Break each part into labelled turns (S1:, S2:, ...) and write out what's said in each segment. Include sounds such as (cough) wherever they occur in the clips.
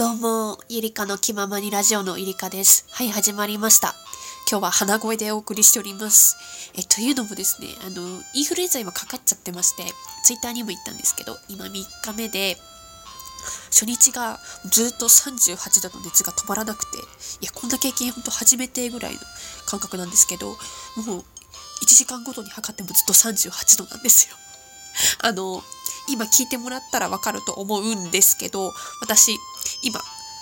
S1: どうも、ゆりかの気ままにラジオのゆりかです。はい、始まりました。今日は鼻声でお送りしております。え、というのもですね、あの、インフルエンザ今かかっちゃってまして、ツイッターにも言ったんですけど、今3日目で、初日がずっと38度の熱が止まらなくて、いや、こんな経験ほんと初めてぐらいの感覚なんですけど、もう1時間ごとに測ってもずっと38度なんですよ。(laughs) あの、今聞いてもらったらわかると思うんですけど、私、今、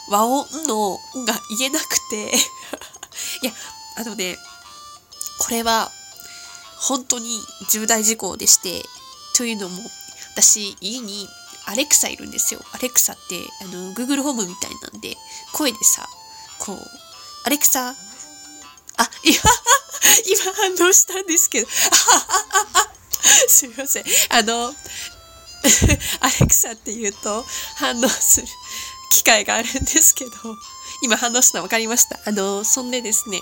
S1: 和音の「ん」が言えなくて (laughs) いや、あのね、これは、本当に重大事項でして、というのも、私、家にアレクサいるんですよ。アレクサって、あの、Google ホームみたいなんで、声でさ、こう、アレクサ、あ、今、(laughs) 今反応したんですけど、(laughs) すいません。あの、アレクサって言うと反応する機会があるんですけど、今反応したの分かりました。あの、そんでですね、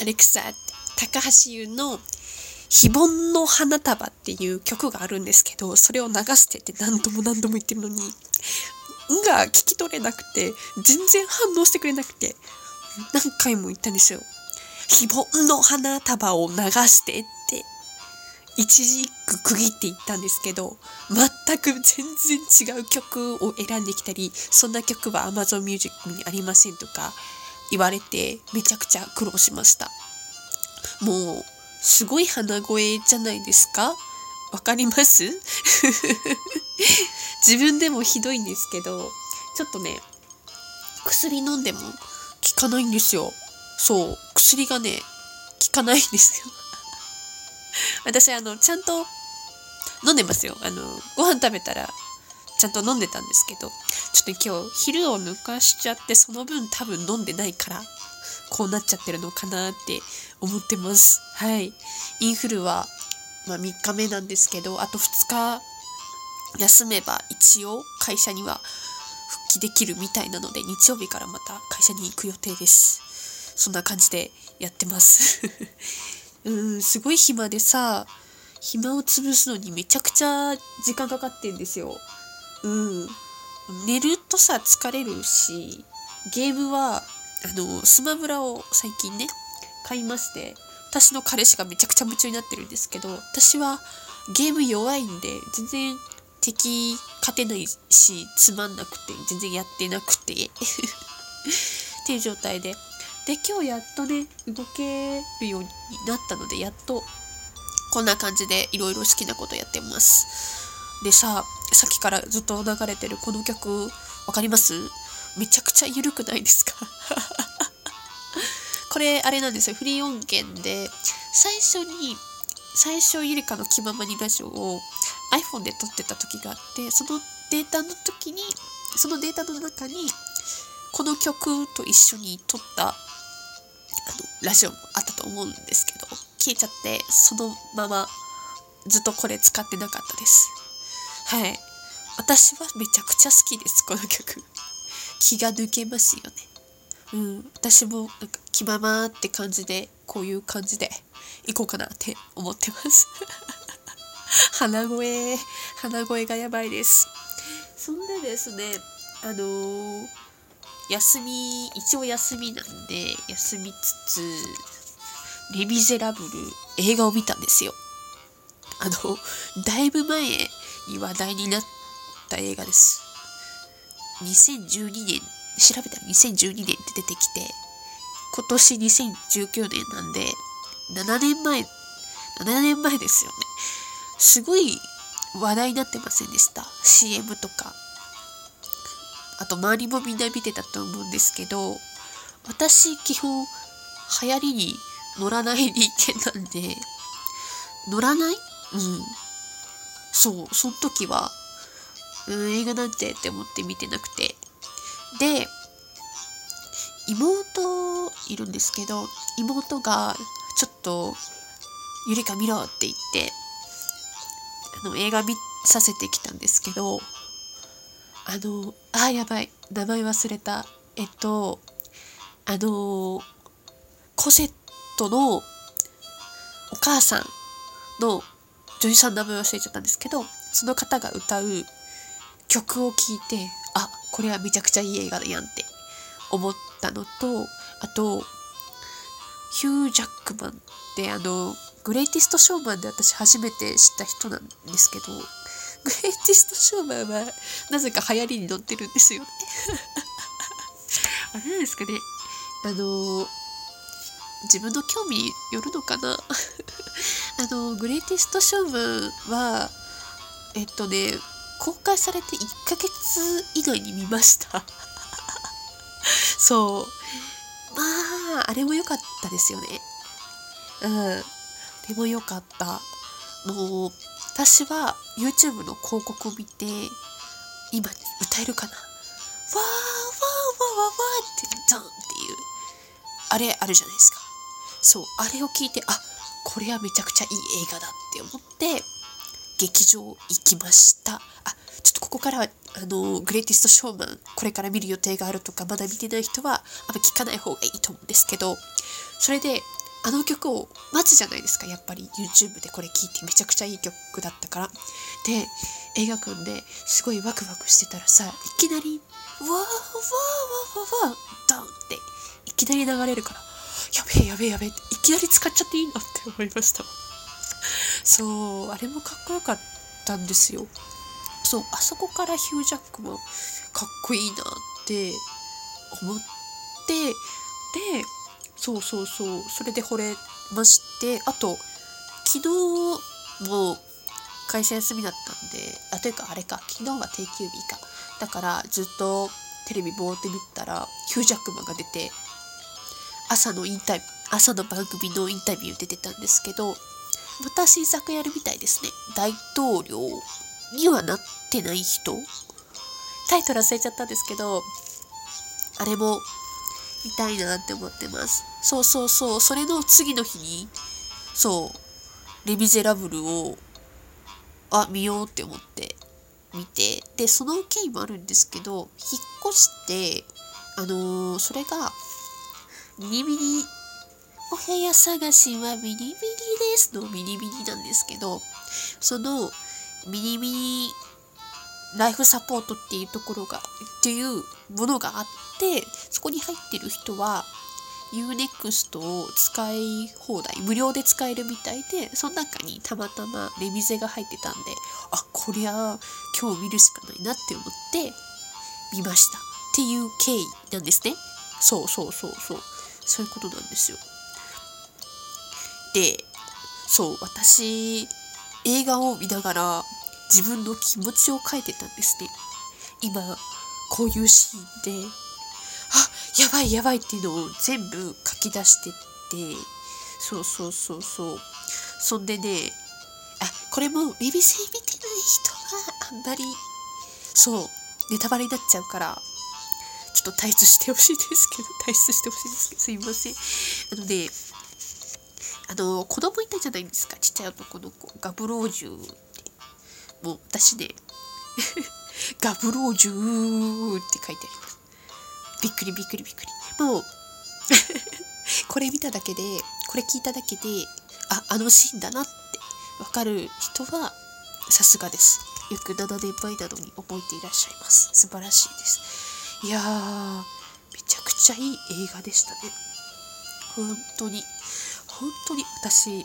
S1: アレクサ、高橋優の非凡の花束っていう曲があるんですけど、それを流してって何度も何度も言ってるのに、んが聞き取れなくて、全然反応してくれなくて、何回も言ったんですよ。非凡の花束を流してって一字一句区切って言ったんですけど全く全然違う曲を選んできたりそんな曲は Amazon Music にありませんとか言われてめちゃくちゃ苦労しました。もうすごい鼻声じゃないですか？わかります？(laughs) 自分でもひどいんですけどちょっとね薬飲んでも効かないんですよ。そう薬がね効かないんですよ。私あのちゃんと飲んでますよあのご飯食べたらちゃんと飲んでたんですけどちょっと今日昼を抜かしちゃってその分多分飲んでないからこうなっちゃってるのかなって思ってます。はい。インフルは、まあ、3日目なんですけどあと2日休めば一応会社には復帰できるみたいなので日曜日からまた会社に行く予定です。そんな感じでやってます。うんすごい暇でさ暇を潰すのにめちゃくちゃ時間かかってんですよ。うん。寝るとさ疲れるしゲームはあのスマブラを最近ね買いまして私の彼氏がめちゃくちゃ夢中になってるんですけど私はゲーム弱いんで全然敵勝てないしつまんなくて全然やってなくて (laughs) っていう状態で。で今日やっとね動けるようになったのでやっとこんな感じでいろいろ好きなことやってます。でささっきからずっと流れてるこの曲わかります？めちゃくちゃ緩くないですか？(laughs) これあれなんですよ。フリー音源で最初に最初ゆりかの気ままにラジオを iPhone で撮ってた時があってそのデータの時にそのデータの中にこの曲と一緒に撮ったラジオもあったと思うんですけど消えちゃってそのままずっとこれ使ってなかったです。はい。私はめちゃくちゃ好きですこの曲。気が抜けますよね。うん。私もなんか気ままって感じでこういう感じでいこうかなって思ってます。(laughs) 鼻声鼻声がやばいです。そんでですねあのー休み一応休みなんで休みつつ「レ・ミゼラブル」映画を見たんですよ。あのだいぶ前に話題になった映画です。2012年調べたら2012年って出てきて今年2019年なんで7年前7年前ですよね。すごい話題になってませんでした？CM とか。あと周りもみんな見てたと思うんですけど私基本流行りに乗らない人間なんで乗らない？うん。そうその時はうん映画なんてって思って見てなくて。で妹いるんですけど妹がちょっと「ゆりか見ろ」って言ってあの映画見させてきたんですけどあのあやばい。名前忘れた。えっとあのコセットのお母さんの女優さんの名前忘れちゃったんですけどその方が歌う曲を聴いてあこれはめちゃくちゃいい映画だやんって思ったのとあとヒュー・ジャックマンってあのグレイティスト・ショーマンで私初めて知った人なんですけどグレイティスト・ショーマンはなぜか流行りに乗ってるんですよね。あれですかね。あの自分の興味によるのかな？(laughs) あのグレイティスト・ショーマンはえっとね公開されて1ヶ月以内に見ました。そう。まああれも良かったですよね。うん。でも良かった。もう私は YouTube の広告を見て今歌えるかな？わーわーわーわーわーってドンっていう。あれあるじゃないですか。そうあれを聞いてあこれはめちゃくちゃいい映画だって思って劇場行きました。あちょっとここからはあのグレイティストショーマンこれから見る予定があるとかまだ見てない人はあんま聞かない方がいいと思うんですけどそれであの曲を待つじゃないですか。やっぱり YouTube でこれ聴いてめちゃくちゃいい曲だったから。で映画館ですごいワクワクしてたらさいきなり「わーわーわーわーわードン!」っていきなり流れるからやべえやべえやべえっていきなり使っちゃっていいのって思いました。そうあれもかっこよかったんですよ。そうあそこからヒュージャックもかっこいいなって思ってでそうそうそう。それで惚れましてあと昨日も会社休みだったんであというかあれか昨日は定休日か。だからずっとテレビぼーって見たらヒュージャックマンが出て朝のインタビュー朝の番組のインタビューで出たんですけどまた新作やるみたいですね。大統領にはなってない人。タイトル忘れちゃったんですけどあれも見たいなって思ってます。そうそうそう。それの次の日にそう「レ・ミゼラブル」をあ見ようって思って見て。でその経緯もあるんですけど引っ越してあのー、それがミニミニお部屋探しはミニミニですのミニミニなんですけどそのミニミニライフサポートっていうところがっていうものがあってそこに入ってる人は UNEXT を使い放題無料で使えるみたいでその中にたまたまレミゼが入ってたんであこりゃ今日見るしかないなって思って見ました。っていう経緯なんですね。そうそうそうそう。そういうことなんですよ。でそう私映画を見ながら自分の気持ちを書いてたんですね。今こういうシーンであやばいやばいっていうのを全部書き出してってそうそうそうそう。そんでねあこれもビビセ見てない人はあんまりそうネタバレになっちゃうからちょっと退出してほしいですけど (laughs) 退出してほしいですけどすいません。あのねあの子供いたじゃないですか。ちっちゃい男の子。ガブロージュもう私ね (laughs) ガブロージューって書いてあります。びっくりびっくりびっくり。もう (laughs) これ見ただけでこれ聞いただけでああのシーンだなってわかる人はさすがです。よく7年前なのに覚えていらっしゃいます。素晴らしいです。いやーめちゃくちゃいい映画でしたね。本当に本当に私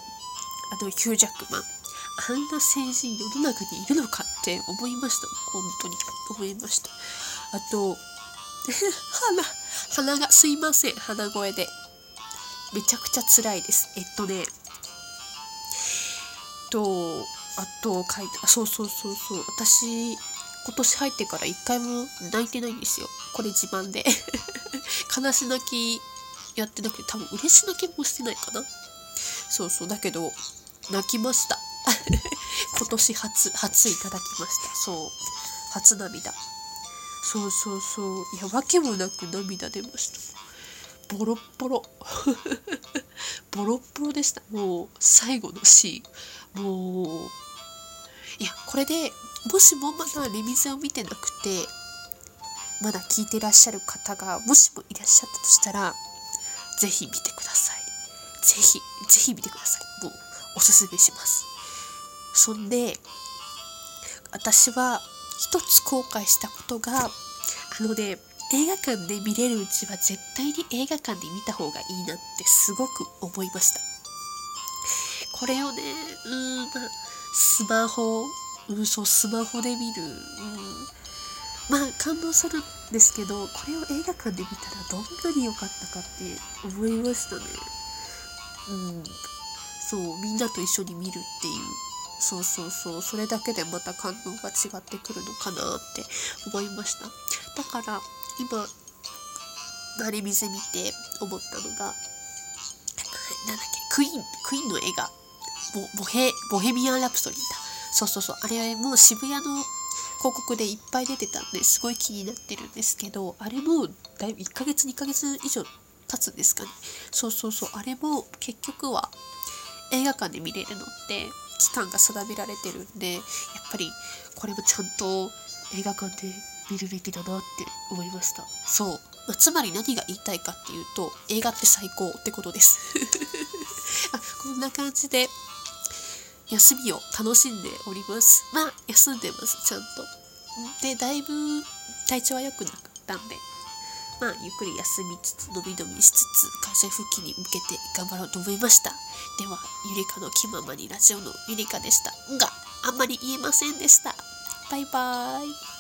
S1: あのヒュージャックマンあんな成人世の中にいるのかって思いました。本当に思いました。あと (laughs) 鼻鼻がすいません。鼻声で。めちゃくちゃ辛いです。えっとね。とあと書いてあそうそうそうそう。私今年入ってから一回も泣いてないんですよ。これ自慢で。(laughs) 悲し泣きやってなくて多分嬉し泣きもしてないかな。そうそう。だけど泣きました。(laughs) 今年初初いただきました。そう。初涙。そうそうそう。いや訳もなく涙出ました。ボロッボロ。(laughs) ボロッボロでした。もう最後のシーン。もういやこれでもしもまだレミゼを見てなくてまだ聞いてらっしゃる方がもしもいらっしゃったとしたらぜひ見てください。ぜひぜひ見てください。もうおすすめします。そんで私は一つ後悔したことがあのね映画館で見れるうちは絶対に映画館で見た方がいいなってすごく思いました。これをねうんスマホうんそうスマホで見る、うん、まあ感動するんですけどこれを映画館で見たらどんなに良かったかって思いましたね。うんそうみんなと一緒に見るっていう。そうそうそう。それだけでまた感動が違ってくるのかなって思いました。だから今マリ店見て思ったのがなんだっけクイーンクイーンの映画。ボヘボヘミアン・ラプソディだ。そうそうそう。あれもう渋谷の広告でいっぱい出てたんですごい気になってるんですけどあれもだいぶ1ヶ月2ヶ月以上経つんですかね。そうそうそう。あれも結局は映画館で見れるのって期間が定められてるんでやっぱりこれもちゃんと映画館で見るべきだなって思いました。そう、まあ、つまり何が言いたいかっていうと映画って最高ってことです。(laughs) あこんな感じで休みを楽しんでおります。まあ休んでますちゃんと。でだいぶ体調は良くなったんでまあゆっくり休みつつのびのびしつつ会社復帰に向けて頑張ろうと思いました。ではゆりかの気ままにラジオのゆりかでしたがあんまり言えませんでした。バイバーイ。